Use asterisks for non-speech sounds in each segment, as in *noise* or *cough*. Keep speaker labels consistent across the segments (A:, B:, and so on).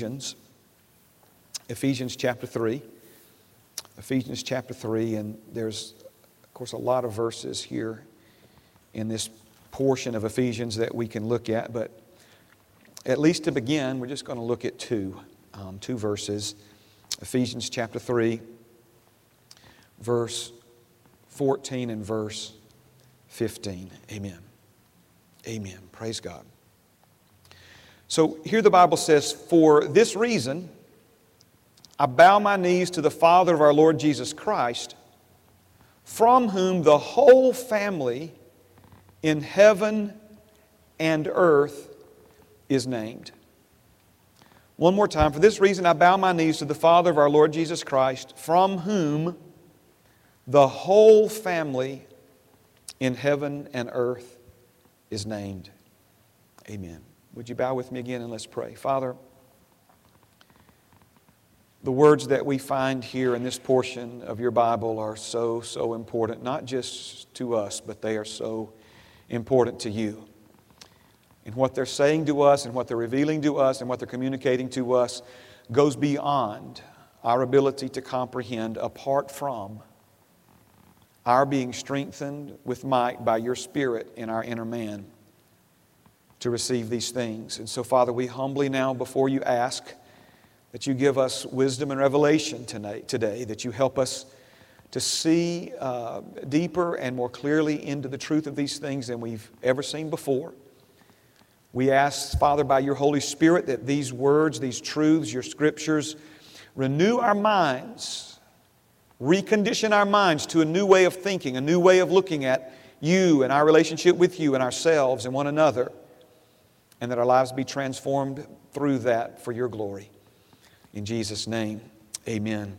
A: Ephesians, Ephesians chapter 3. Ephesians chapter 3, and there's, of course, a lot of verses here in this portion of Ephesians that we can look at, but at least to begin, we're just going to look at two, um, two verses. Ephesians chapter 3, verse 14 and verse 15. Amen. Amen. Praise God. So here the Bible says, For this reason, I bow my knees to the Father of our Lord Jesus Christ, from whom the whole family in heaven and earth is named. One more time. For this reason, I bow my knees to the Father of our Lord Jesus Christ, from whom the whole family in heaven and earth is named. Amen. Would you bow with me again and let's pray? Father, the words that we find here in this portion of your Bible are so, so important, not just to us, but they are so important to you. And what they're saying to us and what they're revealing to us and what they're communicating to us goes beyond our ability to comprehend apart from our being strengthened with might by your Spirit in our inner man to receive these things. And so, Father, we humbly now before you ask that you give us wisdom and revelation tonight, today, that you help us to see uh, deeper and more clearly into the truth of these things than we've ever seen before. We ask, Father, by your Holy Spirit, that these words, these truths, your scriptures, renew our minds, recondition our minds to a new way of thinking, a new way of looking at you and our relationship with you and ourselves and one another, and that our lives be transformed through that for your glory. In Jesus' name, amen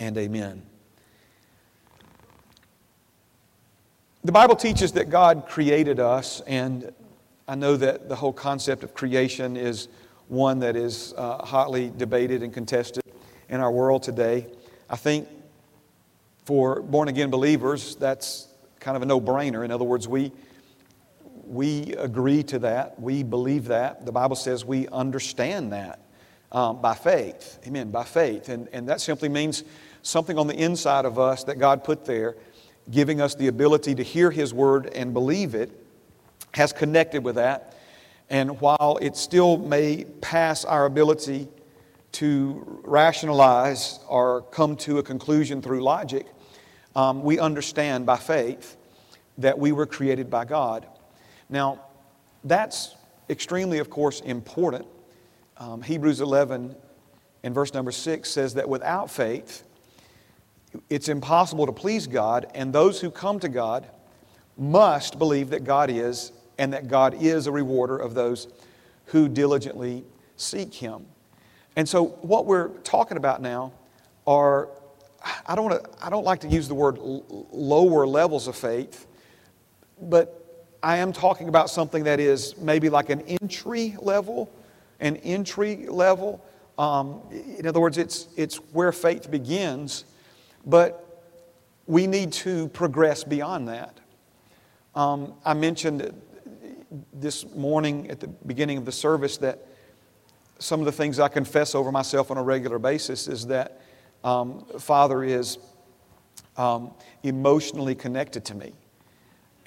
A: and amen. The Bible teaches that God created us, and I know that the whole concept of creation is one that is uh, hotly debated and contested in our world today. I think for born again believers, that's kind of a no brainer. In other words, we, we agree to that, we believe that. The Bible says we understand that um, by faith. Amen, by faith. And, and that simply means something on the inside of us that God put there, giving us the ability to hear His word and believe it, has connected with that. And while it still may pass our ability to rationalize or come to a conclusion through logic, um, we understand by faith that we were created by God. Now, that's extremely, of course, important um, Hebrews 11 and verse number 6 says that without faith, it's impossible to please God, and those who come to God must believe that God is, and that God is a rewarder of those who diligently seek Him. And so, what we're talking about now are, I don't, wanna, I don't like to use the word lower levels of faith, but I am talking about something that is maybe like an entry level an entry level. Um, in other words, it's, it's where faith begins, but we need to progress beyond that. Um, I mentioned this morning at the beginning of the service that some of the things I confess over myself on a regular basis is that um, Father is um, emotionally connected to me,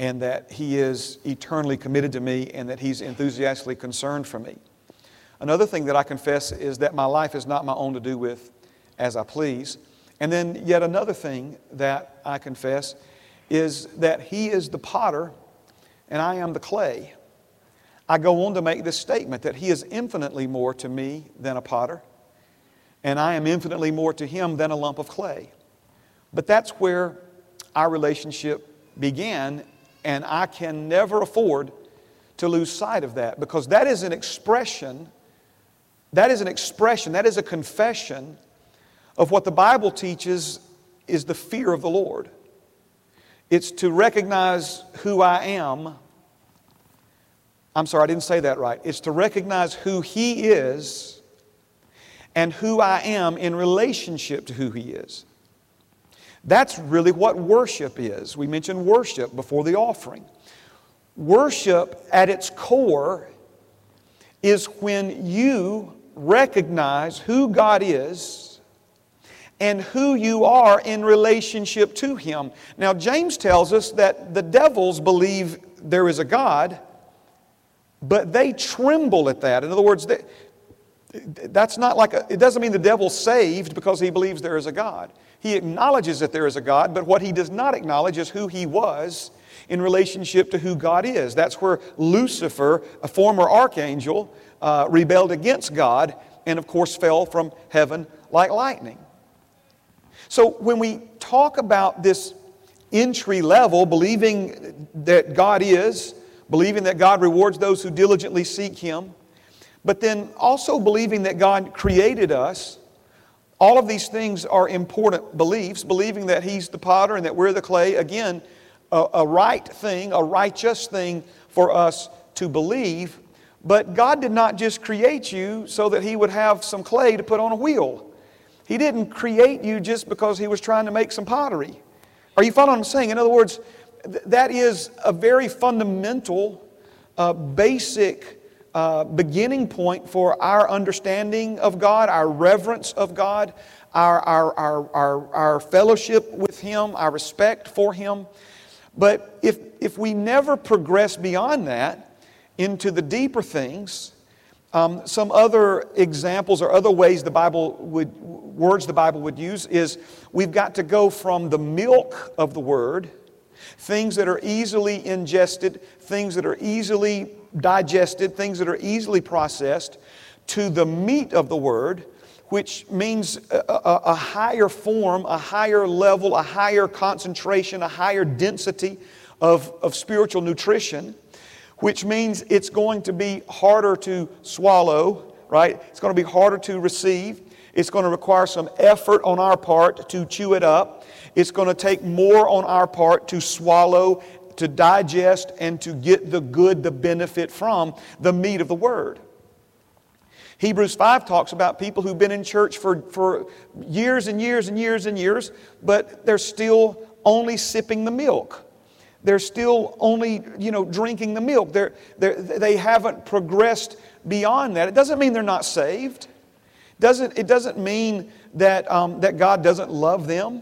A: and that He is eternally committed to me, and that He's enthusiastically concerned for me. Another thing that I confess is that my life is not my own to do with as I please. And then, yet another thing that I confess is that He is the potter and I am the clay. I go on to make this statement that He is infinitely more to me than a potter, and I am infinitely more to Him than a lump of clay. But that's where our relationship began, and I can never afford to lose sight of that because that is an expression that is an expression, that is a confession of what the Bible teaches is the fear of the Lord. It's to recognize who I am. I'm sorry, I didn't say that right. It's to recognize who He is and who I am in relationship to who He is. That's really what worship is. We mentioned worship before the offering. Worship at its core is when you recognize who God is and who you are in relationship to Him. Now, James tells us that the devils believe there is a God, but they tremble at that. In other words, they, that's not like a, it doesn't mean the devil's saved because he believes there is a God. He acknowledges that there is a God, but what he does not acknowledge is who he was in relationship to who God is. That's where Lucifer, a former archangel, uh, rebelled against God and, of course, fell from heaven like lightning. So when we talk about this entry level, believing that God is, believing that God rewards those who diligently seek Him, but then also believing that God created us. All of these things are important beliefs, believing that He's the potter and that we're the clay. Again, a, a right thing, a righteous thing for us to believe. But God did not just create you so that He would have some clay to put on a wheel. He didn't create you just because He was trying to make some pottery. Are you following what I'm saying? In other words, th- that is a very fundamental, uh, basic uh, beginning point for our understanding of God, our reverence of God, our, our, our, our, our fellowship with Him, our respect for Him. But if, if we never progress beyond that into the deeper things, um, some other examples or other ways the Bible would, words the Bible would use is we've got to go from the milk of the Word, things that are easily ingested, things that are easily digested, things that are easily processed, to the meat of the Word, which means a, a, a, higher form, a higher level, a higher concentration, a higher density of, of spiritual nutrition, which means it's going to be harder to swallow, right? It's going to be harder to receive. It's going to require some effort on our part to chew it up. It's going to take more on our part to swallow to digest and to get the good, the benefit from the meat of the Word. Hebrews 5 talks about people who've been in church for, for years and years and years and years, but they're still only sipping the milk. They're still only, you know, drinking the milk. They're, they're, they haven't progressed beyond that. It doesn't mean they're not saved. Doesn't, it doesn't mean that, um, that God doesn't love them.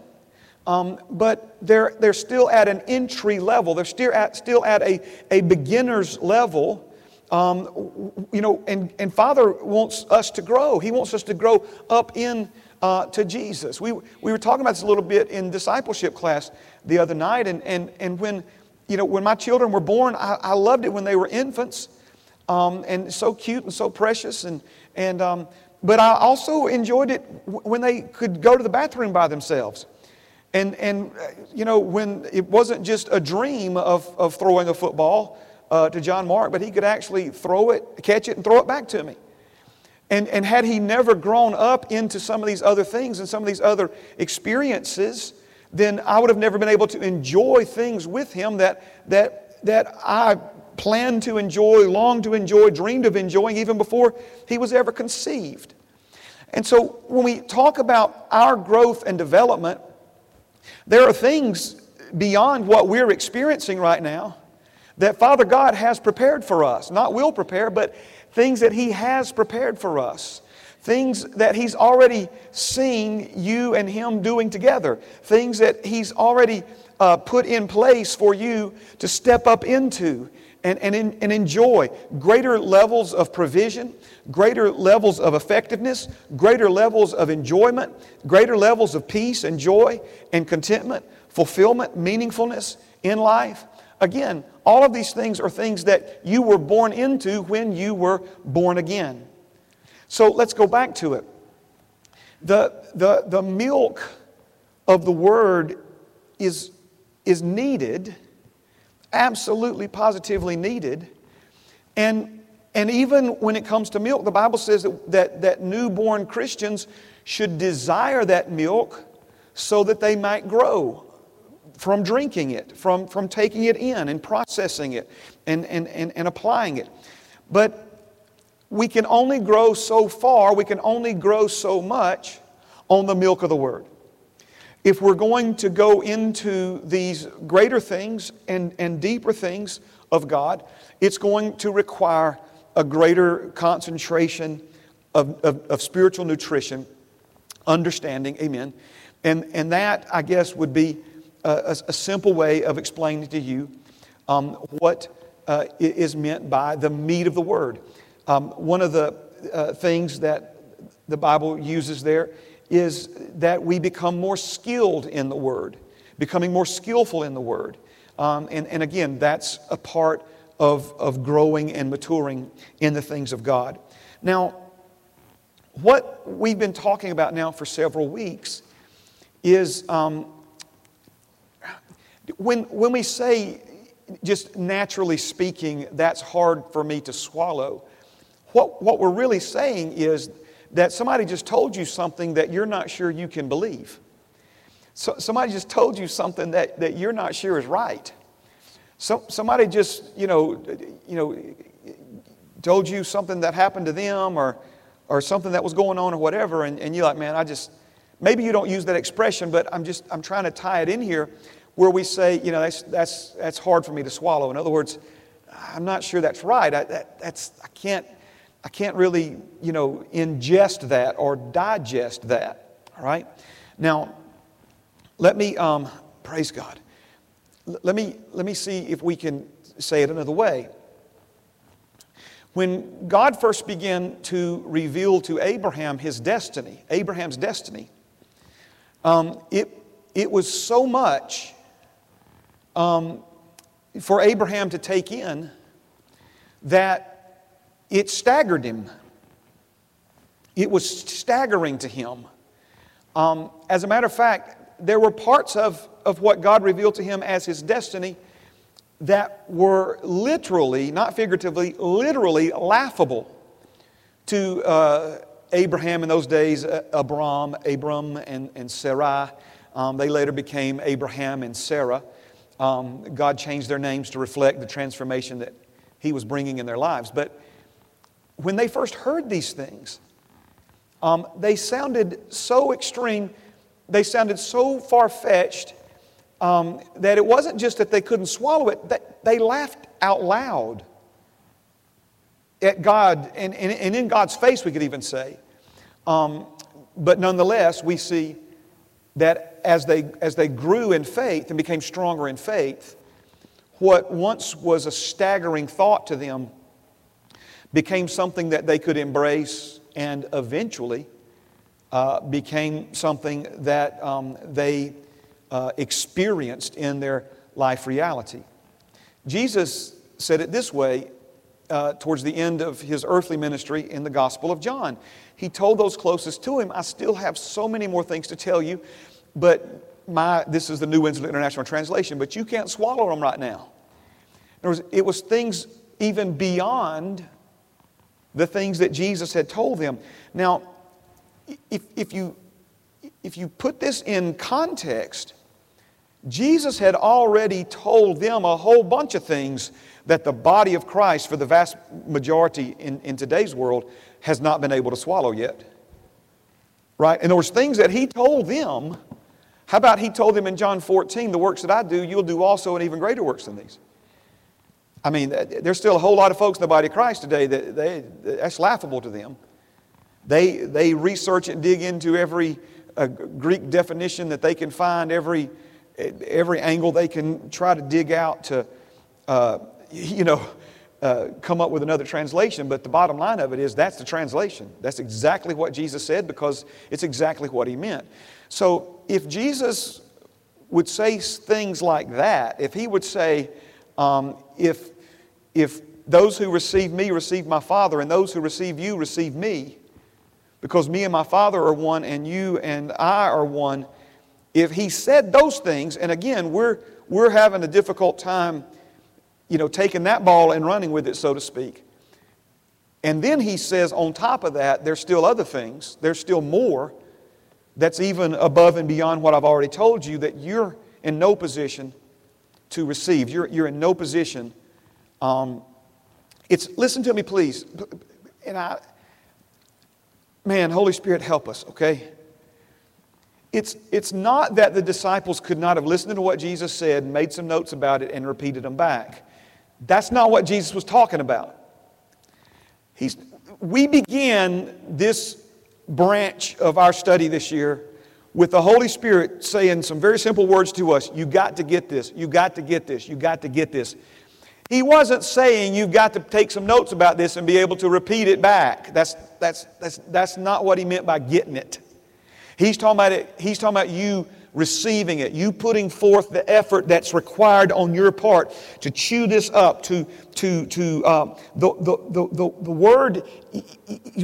A: Um, but they're, they're still at an entry level. They're still at, still at a, a beginner's level. Um, you know, and, and Father wants us to grow. He wants us to grow up in uh, to Jesus. We, we were talking about this a little bit in discipleship class the other night, and, and, and when, you know, when my children were born, I, I loved it when they were infants, um, and so cute and so precious, and, and, um, but I also enjoyed it when they could go to the bathroom by themselves. And, and you know, when it wasn't just a dream of, of throwing a football uh, to John Mark, but he could actually throw it, catch it, and throw it back to me. And, and had he never grown up into some of these other things and some of these other experiences, then I would have never been able to enjoy things with him that, that, that I planned to enjoy, longed to enjoy, dreamed of enjoying even before he was ever conceived. And so when we talk about our growth and development, there are things beyond what we're experiencing right now that Father God has prepared for us. Not will prepare, but things that He has prepared for us. Things that He's already seen you and Him doing together. Things that He's already uh, put in place for you to step up into and, and, and enjoy greater levels of provision, greater levels of effectiveness, greater levels of enjoyment, greater levels of peace and joy and contentment, fulfillment, meaningfulness in life. Again, all of these things are things that you were born into when you were born again. So let's go back to it. The, the, the milk of the Word is, is needed, absolutely positively needed. And and even when it comes to milk, the Bible says that, that, that newborn Christians should desire that milk so that they might grow from drinking it, from, from taking it in and processing it and, and, and, and applying it. But we can only grow so far, we can only grow so much on the milk of the Word. If we're going to go into these greater things and, and deeper things of God, it's going to require a greater concentration of, of, of spiritual nutrition, understanding, amen. And, and that, I guess, would be a, a, simple way of explaining to you um, what uh, is meant by the meat of the Word. Um, one of the uh, things that the Bible uses there is that we become more skilled in the Word, becoming more skillful in the Word. Um, and, and again, that's a part of, of growing and maturing in the things of God. Now, what we've been talking about now for several weeks is um, when, when we say, just naturally speaking, that's hard for me to swallow, what, what we're really saying is that somebody just told you something that you're not sure you can believe. So, somebody just told you something that, that you're not sure is right. So, somebody just, you know, you know, told you something that happened to them or, or something that was going on or whatever, and, and you're like, man, I just, maybe you don't use that expression, but I'm just, I'm trying to tie it in here where we say, you know, that's, that's, that's hard for me to swallow. In other words, I'm not sure that's right. I, that, that's, I can't, I can't really, you know, ingest that or digest that. All right? Now, let me, um, praise God. L- let me, let me see if we can say it another way. When God first began to reveal to Abraham his destiny, Abraham's destiny, um, it, it was so much um, for Abraham to take in that it staggered him. It was staggering to him. Um, as a matter of fact, there were parts of, of what God revealed to him as his destiny that were literally, not figuratively, literally laughable to uh, Abraham in those days, uh, Abram, Abram, and, and Sarai. Um, they later became Abraham and Sarah. Um, God changed their names to reflect the transformation that He was bringing in their lives. But when they first heard these things, um, they sounded so extreme, they sounded so far fetched um, that it wasn't just that they couldn't swallow it, that they laughed out loud at God, and, and, and in God's face, we could even say. Um, but nonetheless, we see that as they, as they grew in faith and became stronger in faith, what once was a staggering thought to them became something that they could embrace and eventually uh, became something that um, they uh, experienced in their life reality. Jesus said it this way uh, towards the end of his earthly ministry in the Gospel of John. He told those closest to him, I still have so many more things to tell you, but my, this is the New International Translation, but you can't swallow them right now. In other words, it was things even beyond the things that Jesus had told them. Now, if, if, you, if you put this in context, Jesus had already told them a whole bunch of things that the body of Christ, for the vast majority in, in today's world, has not been able to swallow yet. Right? And there was things that he told them. How about he told them in John 14, the works that I do, you'll do also and even greater works than these. I mean, there's still a whole lot of folks in the body of Christ today that they, that's laughable to them. They, they research and dig into every uh, Greek definition that they can find, every, every angle they can try to dig out to, uh, you know, uh, come up with another translation. But the bottom line of it is that's the translation. That's exactly what Jesus said because it's exactly what he meant. So if Jesus would say things like that, if he would say, um, if, if those who receive me receive my Father, and those who receive you receive me, because me and my Father are one, and you and I are one, if he said those things, and again, we're, we're having a difficult time, you know, taking that ball and running with it, so to speak. And then he says, on top of that, there's still other things, there's still more that's even above and beyond what I've already told you that you're in no position to receive. You're, you're in no position. Um, it's, listen to me, please. And I, man, Holy Spirit, help us, okay? It's, it's not that the disciples could not have listened to what Jesus said, made some notes about it, and repeated them back. That's not what Jesus was talking about. He's, we began this branch of our study this year with the Holy Spirit saying some very simple words to us You got to get this, you got to get this, you got to get this. He wasn't saying you've got to take some notes about this and be able to repeat it back. That's, that's, that's, that's not what he meant by getting it. He's talking about it, he's talking about you receiving it, you putting forth the effort that's required on your part to chew this up, to, to, to the, the, the, the, the word,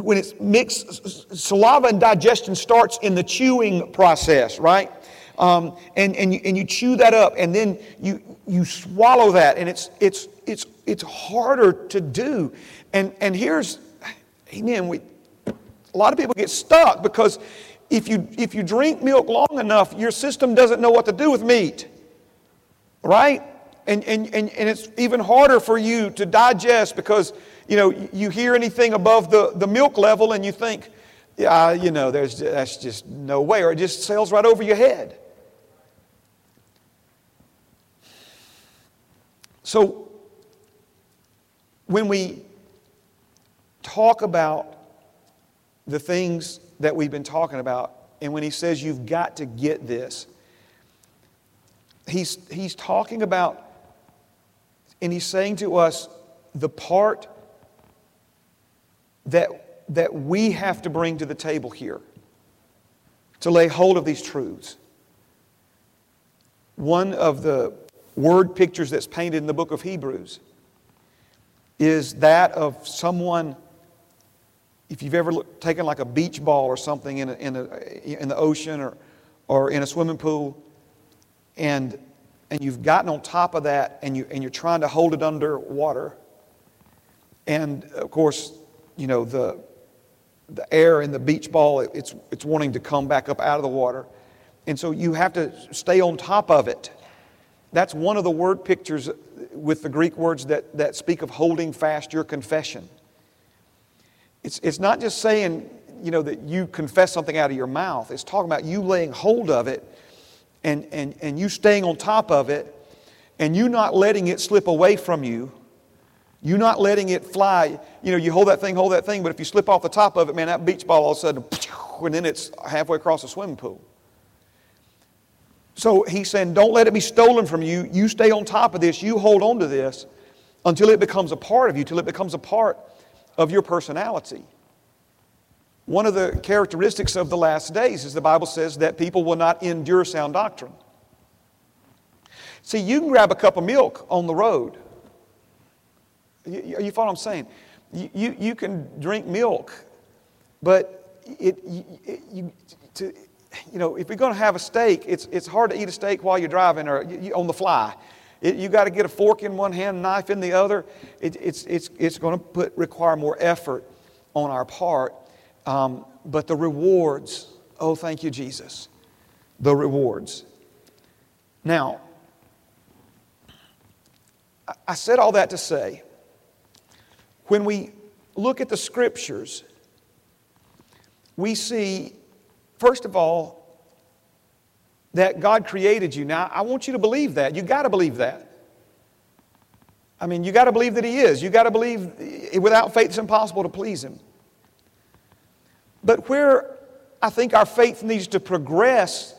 A: when it's mixed, saliva and digestion starts in the chewing process, right? Um, and, and, you, and you chew that up and then you, you swallow that and it's, it's, it's, it's harder to do. And, and here's, amen, we, a lot of people get stuck because if you, if you drink milk long enough, your system doesn't know what to do with meat. Right? And, and, and, and it's even harder for you to digest because, you know, you hear anything above the, the milk level and you think, yeah, you know, there's, that's just no way, or it just sails right over your head. So, when we talk about the things that we've been talking about. And when he says you've got to get this, he's, he's talking about, and he's saying to us, the part that, that we have to bring to the table here to lay hold of these truths. One of the word pictures that's painted in the book of Hebrews is that of someone if you've ever taken like a beach ball or something in, a, in, a, in the ocean or, or in a swimming pool, and, and you've gotten on top of that and, you, and you're trying to hold it under water, and of course, you know, the, the air in the beach ball, it's, it's wanting to come back up out of the water. And so you have to stay on top of it. That's one of the word pictures with the Greek words that, that speak of holding fast your confession. It's, it's not just saying, you know, that you confess something out of your mouth. It's talking about you laying hold of it and, and, and you staying on top of it and you not letting it slip away from you. You not letting it fly. You know, you hold that thing, hold that thing, but if you slip off the top of it, man, that beach ball all of a sudden, *laughs* and then it's halfway across the swimming pool. So he's saying, don't let it be stolen from you. You stay on top of this. You hold on to this until it becomes a part of you, till it becomes a part of your personality. One of the characteristics of the last days is the Bible says that people will not endure sound doctrine. See, you can grab a cup of milk on the road. You, you follow what I'm saying? You, you, you can drink milk, but it, it you, to, you know, if you're going to have a steak, it's, it's hard to eat a steak while you're driving or on the fly. It, you got to get a fork in one hand, knife in the other. It, it's it's, it's going to put, require more effort on our part. Um, but the rewards, oh, thank you, Jesus. The rewards. Now, I said all that to say, when we look at the scriptures, we see, first of all, that God created you. Now, I want you to believe that. You got to believe that. I mean, you got to believe that He is. You got to believe eh, without faith it's impossible to please Him. But where I think our faith needs to progress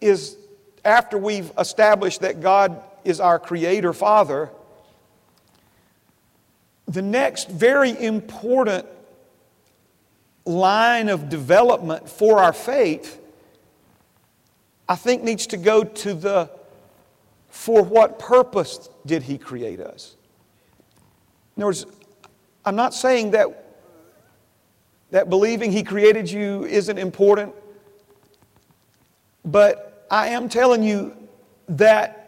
A: is after we've established that God is our Creator Father. The next very important line of development for our faith I think needs to go to the for what purpose did He create us? In other words, I'm not saying that, that believing He created you isn't important, but I am telling you that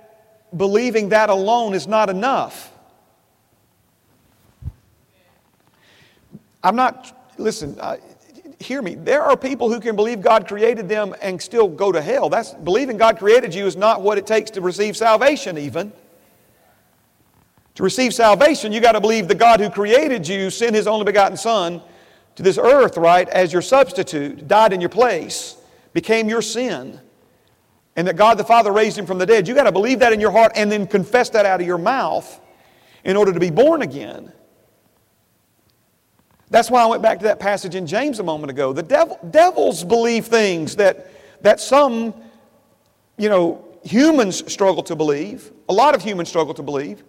A: believing that alone is not enough. I'm not, listen, hear me. There are people who can believe God created them and still go to hell. That's believing God created you is not what it takes to receive salvation, even. To receive salvation, you got to believe the God who created you sent his only begotten Son to this earth, right, as your substitute, died in your place, became your sin, and that God the Father raised him from the dead. You got to believe that in your heart and then confess that out of your mouth in order to be born again. That's why I went back to that passage in James a moment ago. The devil, devils believe things that, that some, you know, humans struggle to believe. A lot of humans struggle to believe.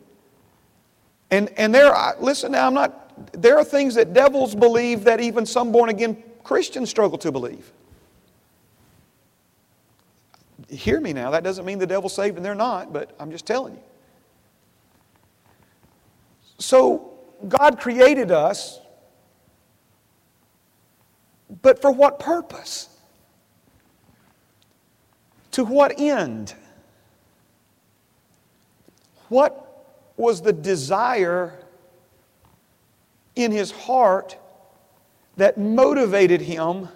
A: And, and there, listen now, I'm not, there are things that devils believe that even some born again Christians struggle to believe. Hear me now, that doesn't mean the devil's saved and they're not, but I'm just telling you. So, God created us, but for what purpose? To what end? What was the desire in his heart that motivated him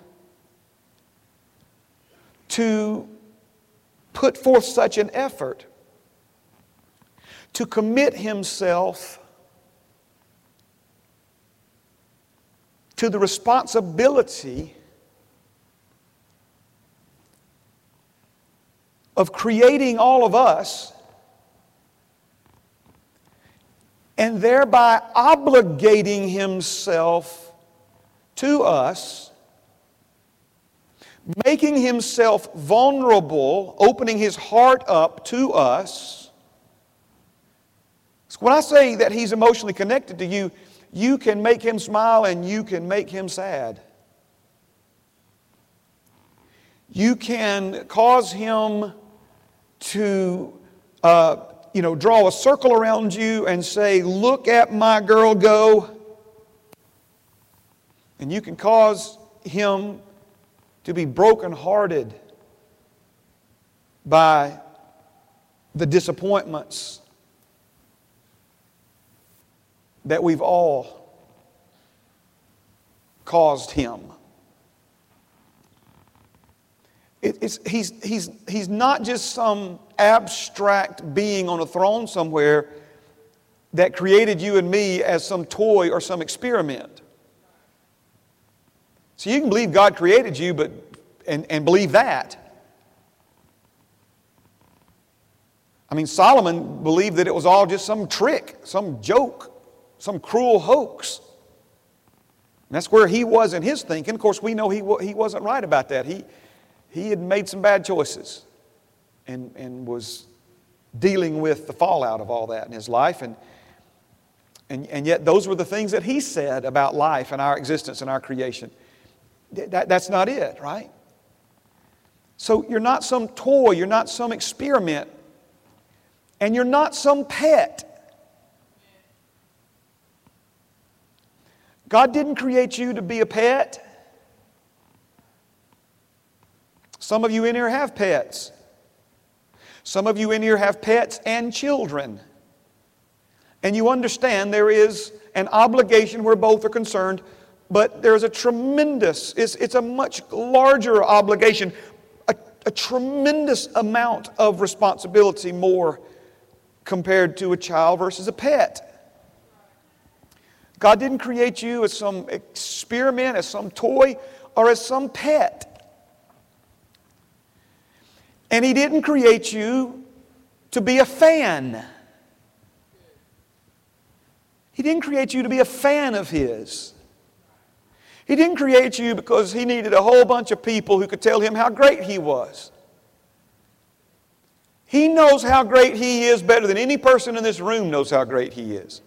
A: to put forth such an effort, to commit himself to the responsibility of creating all of us and thereby obligating himself to us, making himself vulnerable, opening his heart up to us. So when I say that he's emotionally connected to you, you can make him smile and you can make him sad. You can cause him to, uh, you know, draw a circle around you and say, Look at my girl go. And you can cause him to be brokenhearted by the disappointments that we've all caused him. It, he's, he's, he's not just some abstract being on a throne somewhere that created you and me as some toy or some experiment. So you can believe God created you, but and, and believe that. I mean, Solomon believed that it was all just some trick, some joke some cruel hoax. And that's where he was in his thinking. Of course, we know he, he wasn't right about that. He, he had made some bad choices and, and was dealing with the fallout of all that in his life. And, and, and yet, those were the things that he said about life and our existence and our creation. That, that's not it, right? So, you're not some toy, you're not some experiment, and you're not some pet. God didn't create you to be a pet. Some of you in here have pets. Some of you in here have pets and children. And you understand there is an obligation where both are concerned, but there's a tremendous, it's, it's a much larger obligation, a, a tremendous amount of responsibility more compared to a child versus a pet. God didn't create you as some experiment, as some toy, or as some pet. And He didn't create you to be a fan. He didn't create you to be a fan of His. He didn't create you because He needed a whole bunch of people who could tell Him how great He was. He knows how great He is better than any person in this room knows how great He is.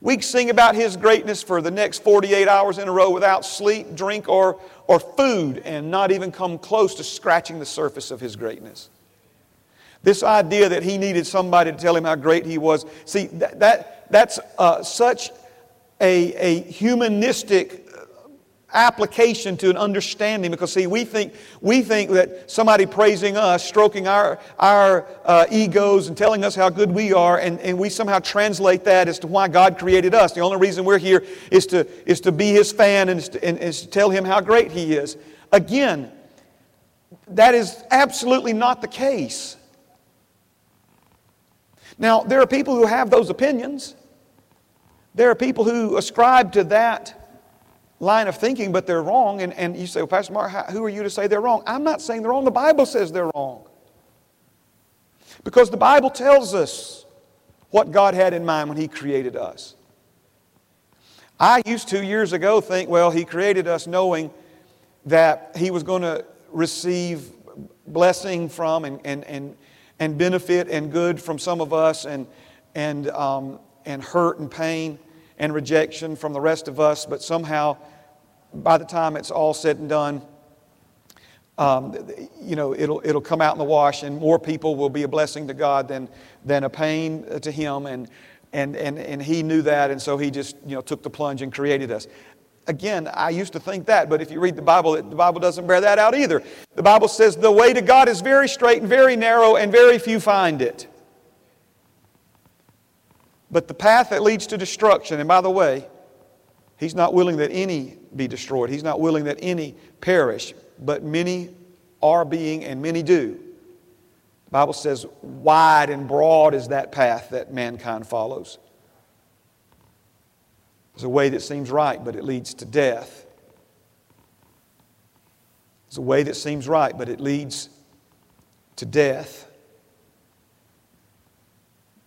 A: We sing about His greatness for the next 48 hours in a row without sleep, drink, or, or food and not even come close to scratching the surface of His greatness. This idea that He needed somebody to tell Him how great He was, see, that, that that's uh, such a, a humanistic application to an understanding because see we think we think that somebody praising us stroking our our uh, egos and telling us how good we are and, and we somehow translate that as to why god created us. The only reason we're here is to is to be his fan and is to, and is to tell him how great he is. Again that is absolutely not the case. Now there are people who have those opinions. There are people who ascribe to that line of thinking, but they're wrong. And, and you say, well, Pastor Mark, how, who are you to say they're wrong? I'm not saying they're wrong. The Bible says they're wrong. Because the Bible tells us what God had in mind when He created us. I used to years ago think, well, He created us knowing that He was going to receive blessing from and, and, and, and benefit and good from some of us and, and, um, and hurt and pain and rejection from the rest of us, but somehow by the time it's all said and done, um, you know, it'll, it'll come out in the wash and more people will be a blessing to God than, than a pain to Him. And, and, and, and He knew that, and so He just, you know, took the plunge and created us. Again, I used to think that, but if you read the Bible, the Bible doesn't bear that out either. The Bible says the way to God is very straight and very narrow, and very few find it. But the path that leads to destruction, and by the way, He's not willing that any be destroyed. He's not willing that any perish, but many are being and many do. The Bible says, wide and broad is that path that mankind follows. It's a way that seems right, but it leads to death. It's a way that seems right, but it leads to death.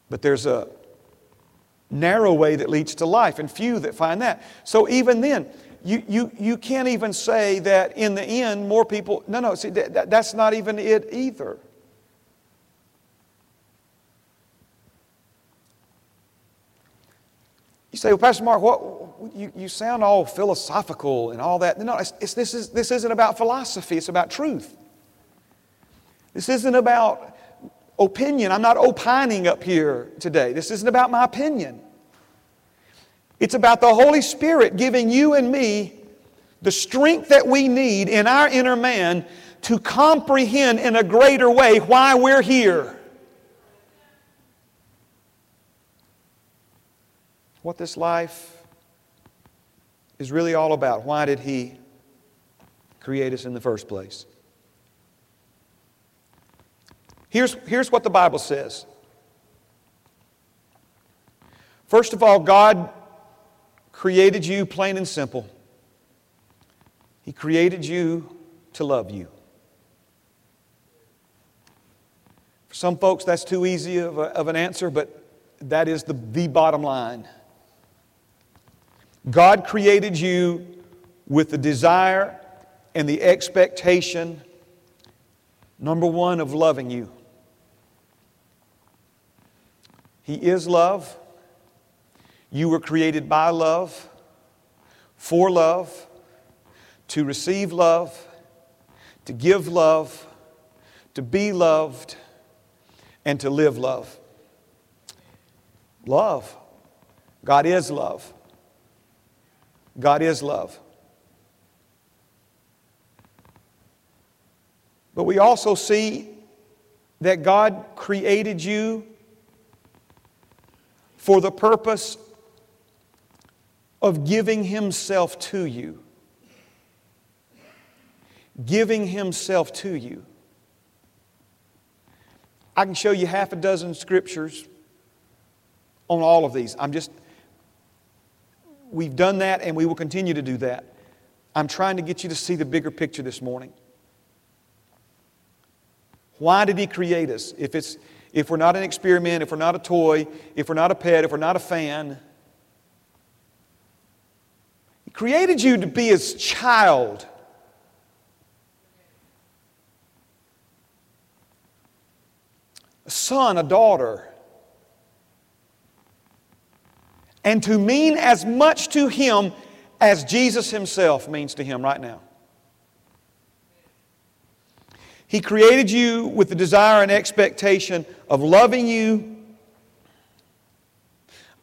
A: But there's a narrow way that leads to life, and few that find that. So even then, you, you, you can't even say that in the end, more people. No, no, see, that, that's not even it either. You say, well, Pastor Mark, what, you, you sound all philosophical and all that. No, it's, it's, this, is, this isn't about philosophy, it's about truth. This isn't about opinion. I'm not opining up here today. This isn't about my opinion. It's about the Holy Spirit giving you and me the strength that we need in our inner man to comprehend in a greater way why we're here. What this life is really all about. Why did He create us in the first place? Here's, here's what the Bible says. First of all, God created you plain and simple. He created you to love you. For some folks, that's too easy of, a, of an answer, but that is the, the bottom line. God created you with the desire and the expectation, number one, of loving you. He is love. You were created by love, for love, to receive love, to give love, to be loved, and to live love. Love. God is love. God is love. But we also see that God created you for the purpose of giving Himself to you. Giving Himself to you. I can show you half a dozen scriptures on all of these. I'm just, we've done that and we will continue to do that. I'm trying to get you to see the bigger picture this morning. Why did He create us? If it's, if we're not an experiment, if we're not a toy, if we're not a pet, if we're not a fan. Created you to be His child. A son, a daughter. And to mean as much to Him as Jesus Himself means to Him right now. He created you with the desire and expectation of loving you,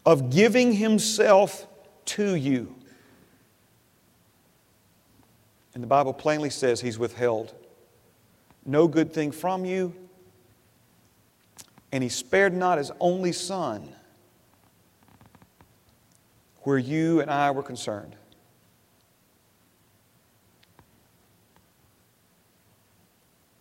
A: of giving Himself to you. And the Bible plainly says He's withheld no good thing from you, and He spared not His only Son where you and I were concerned.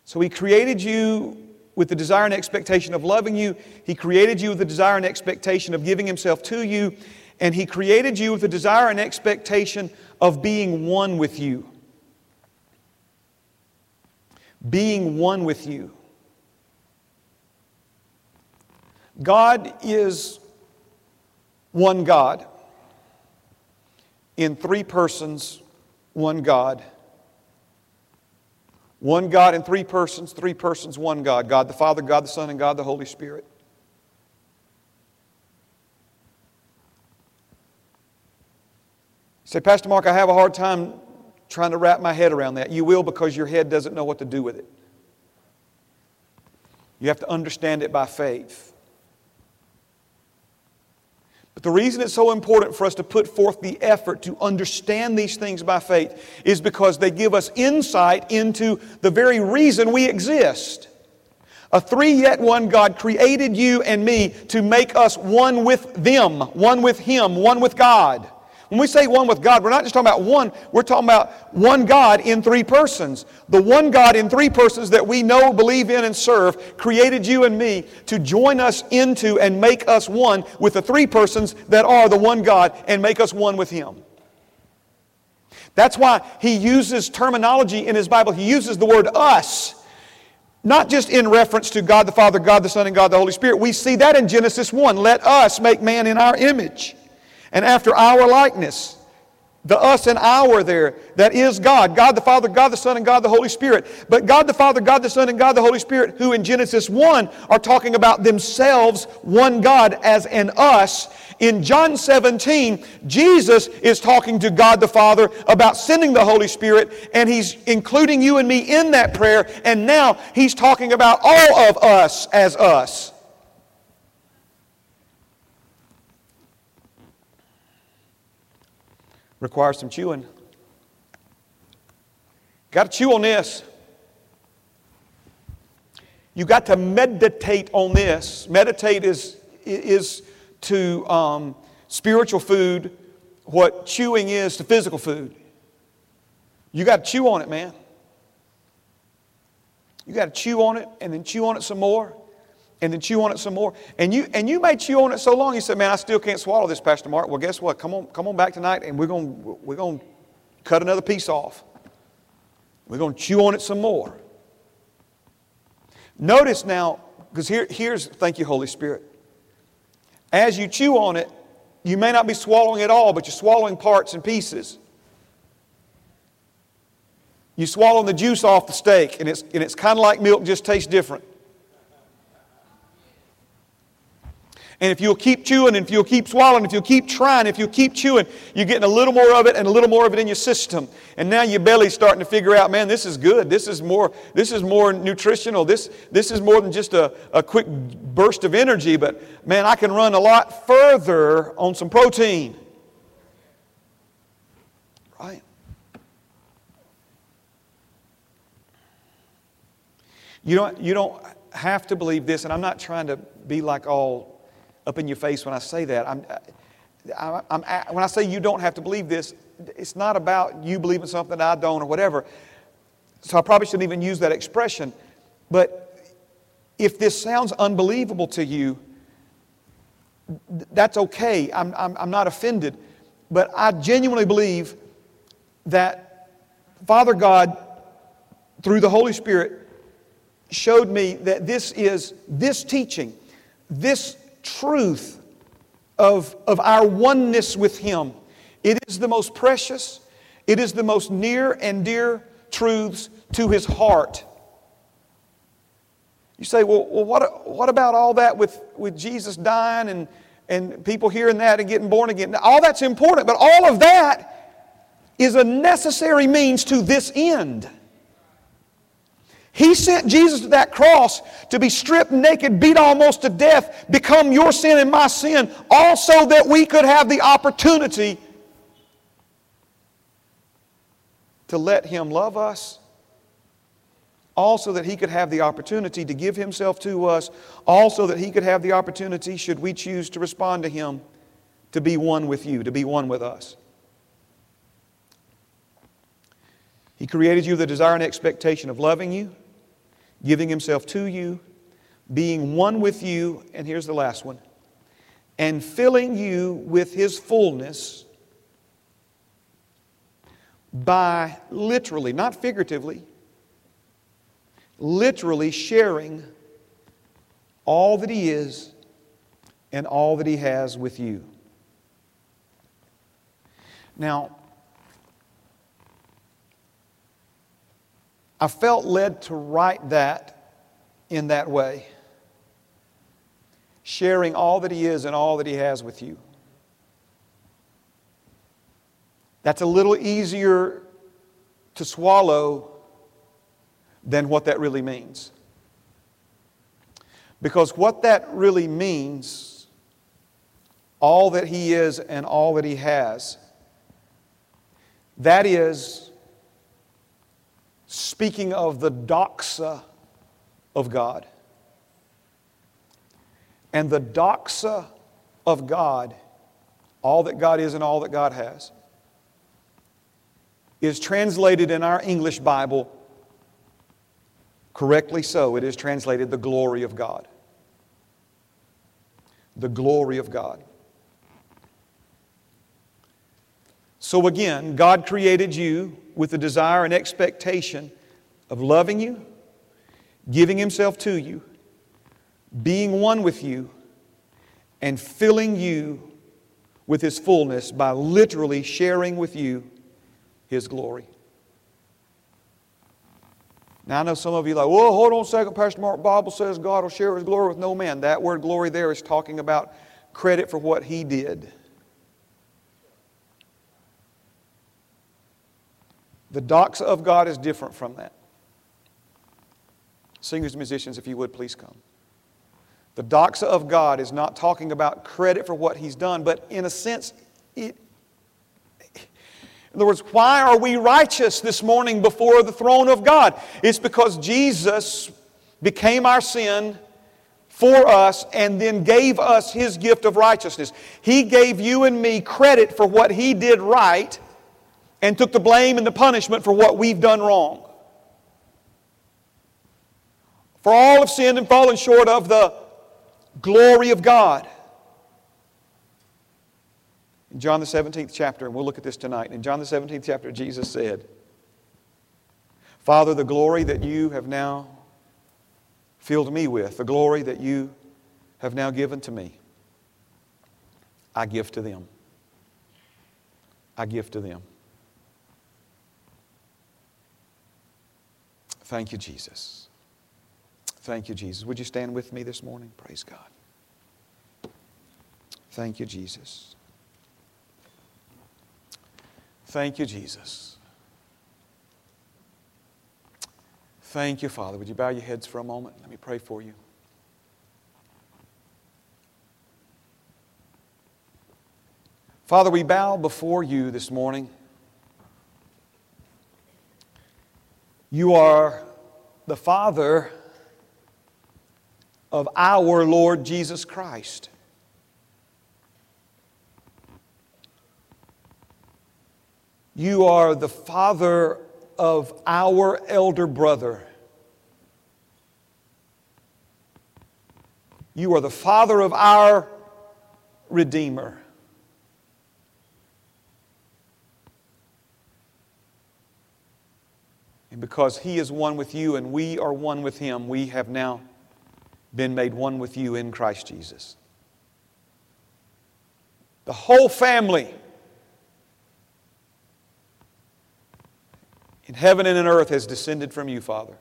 A: So He created you with the desire and expectation of loving you. He created you with the desire and expectation of giving Himself to you. And He created you with the desire and expectation of being one with you. Being one with you. God is one God. in three persons, one God. One God in three persons, three persons, one God. God the Father, God the Son, and God the Holy Spirit. Say, Pastor Mark, I have a hard time trying to wrap my head around that. You will because your head doesn't know what to do with it. You have to understand it by faith. But the reason it's so important for us to put forth the effort to understand these things by faith is because they give us insight into the very reason we exist. A three yet one God created you and me to make us one with them, one with Him, one with God. When we say one with God, we're not just talking about one, we're talking about one God in three persons. The one God in three persons that we know, believe in, and serve created you and me to join us into and make us one with the three persons that are the one God and make us one with Him. That's why he uses terminology in his Bible. He uses the word us, not just in reference to God the Father, God the Son, and God the Holy Spirit. We see that in Genesis 1. Let us make man in our image and after our likeness. The us and our there, that is God. God the Father, God the Son, and God the Holy Spirit. But God the Father, God the Son, and God the Holy Spirit, who in Genesis 1 are talking about themselves, one God, as an us. In John 17, Jesus is talking to God the Father about sending the Holy Spirit, and He's including you and me in that prayer. And now He's talking about all of us as us. Requires some chewing. Got to chew on this. You got to meditate on this. Meditate is, is to um, spiritual food what chewing is to physical food. You got to chew on it, man. You got to chew on it and then chew on it some more and then chew on it some more. And you and you may chew on it so long, you said, Man, I still can't swallow this, Pastor Mark. Well, guess what? Come on, come on back tonight and we're gonna we're gonna cut another piece off. We're gonna chew on it some more. Notice now, because here, here's thank you, Holy Spirit. As you chew on it, you may not be swallowing it all, but you're swallowing parts and pieces. You swallow the juice off the steak, and it's, and it's kind of like milk, just tastes different. And if you'll keep chewing, and if you'll keep swallowing, if you'll keep trying, if you'll keep chewing, you're getting a little more of it and a little more of it in your system. And now your belly's starting to figure out, man, this is good. This is more, this is more nutritional. This, this is more than just a, a quick burst of energy, but man, I can run a lot further on some protein. Right? You don't, you don't have to believe this, and I'm not trying to be like all up in your face when I say that. I'm, I'm, I'm, when I say you don't have to believe this, it's not about you believing something I don't or whatever. So I probably shouldn't even use that expression. But if this sounds unbelievable to you, that's okay. I'm, I'm, I'm not offended. But I genuinely believe that Father God, through the Holy Spirit, showed me that this is this teaching, this truth of, of our oneness with Him. It is the most precious, it is the most near and dear truths to His heart. You say, well, well what, what about all that with, with Jesus dying and, and people hearing that and getting born again? All that's important, but all of that is a necessary means to this end. He sent Jesus to that cross to be stripped naked, beat almost to death, become your sin and my sin, also that we could have the opportunity to let Him love us, also that He could have the opportunity to give Himself to us, also that He could have the opportunity, should we choose to respond to Him, to be one with you, to be one with us. He created you with the desire and expectation of loving you, giving himself to you, being one with you, and here's the last one, and filling you with his fullness by literally, not figuratively, literally sharing all that he is and all that he has with you. Now, I felt led to write that in that way, sharing all that He is and all that He has with you. That's a little easier to swallow than what that really means. Because what that really means, all that He is and all that He has, that is speaking of the doxa of God. And the doxa of God, all that God is and all that God has, is translated in our English Bible correctly so. It is translated the glory of God. The glory of God. So again, God created you with the desire and expectation of loving you, giving Himself to you, being one with you, and filling you with His fullness by literally sharing with you His glory. Now, I know some of you are like, well, hold on a second, Pastor Mark. Bible says God will share His glory with no man. That word glory there is talking about credit for what He did. The doxa of God is different from that. Singers, and musicians, if you would, please come. The doxa of God is not talking about credit for what He's done, but in a sense, it, in other words, why are we righteous this morning before the throne of God? It's because Jesus became our sin for us and then gave us His gift of righteousness. He gave you and me credit for what He did right and took the blame and the punishment for what we've done wrong. For all have sinned and fallen short of the glory of God. In John the 17th chapter, and we'll look at this tonight, in John the 17th chapter, Jesus said, Father, the glory that you have now filled me with, the glory that you have now given to me, I give to them. I give to them. Thank you, Jesus. Thank you, Jesus. Would you stand with me this morning? Praise God. Thank you, Jesus. Thank you, Jesus. Thank you, Father. Would you bow your heads for a moment? Let me pray for you. Father, we bow before you this morning. You are the Father of our Lord Jesus Christ. You are the Father of our elder brother. You are the Father of our Redeemer. And because He is one with you and we are one with Him, we have now been made one with you in Christ Jesus. The whole family in heaven and in earth has descended from you, Father.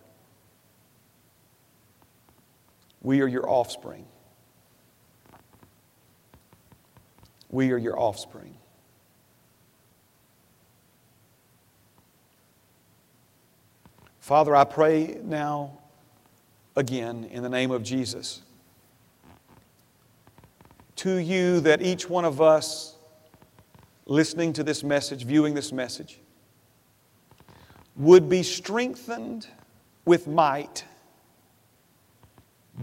A: We are your offspring. We are your offspring. Father, I pray now again in the name of Jesus to you that each one of us listening to this message, viewing this message, would be strengthened with might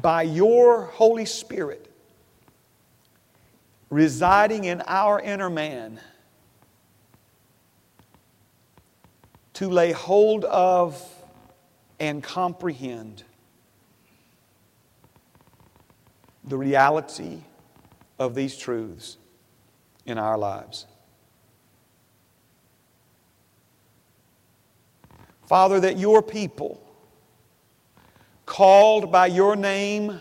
A: by your Holy Spirit residing in our inner man to lay hold of and comprehend the reality of these truths in our lives. Father, that your people, called by your name,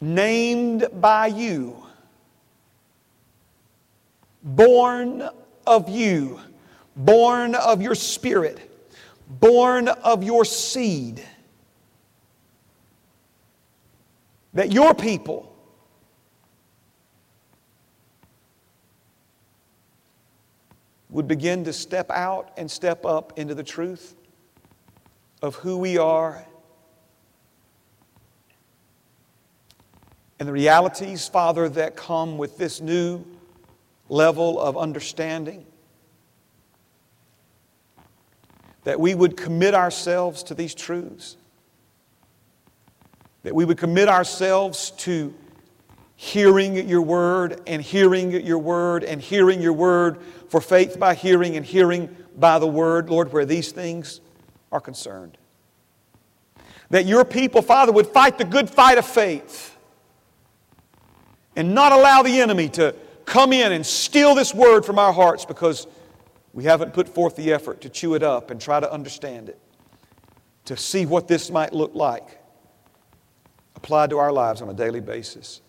A: named by you, born of you, born of your spirit, born of your seed. That your people would begin to step out and step up into the truth of who we are and the realities, Father, that come with this new level of understanding. That we would commit ourselves to these truths. That we would commit ourselves to hearing your word and hearing your word and hearing your word for faith by hearing and hearing by the word, Lord, where these things are concerned. That your people, Father, would fight the good fight of faith and not allow the enemy to come in and steal this word from our hearts because we haven't put forth the effort to chew it up and try to understand it, to see what this might look like applied to our lives on a daily basis.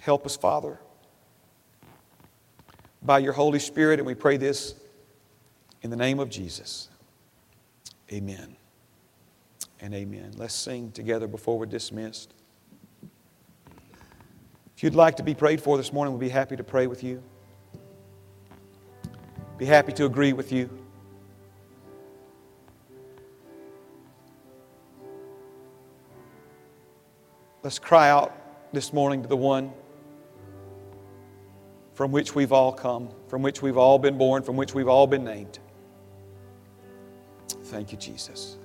A: Help us, Father, by your Holy Spirit, and we pray this in the name of Jesus. Amen and amen. Let's sing together before we're dismissed. If you'd like to be prayed for this morning, we'll be happy to pray with you. Be happy to agree with you. Let's cry out this morning to the one from which we've all come, from which we've all been born, from which we've all been named. Thank you, Jesus.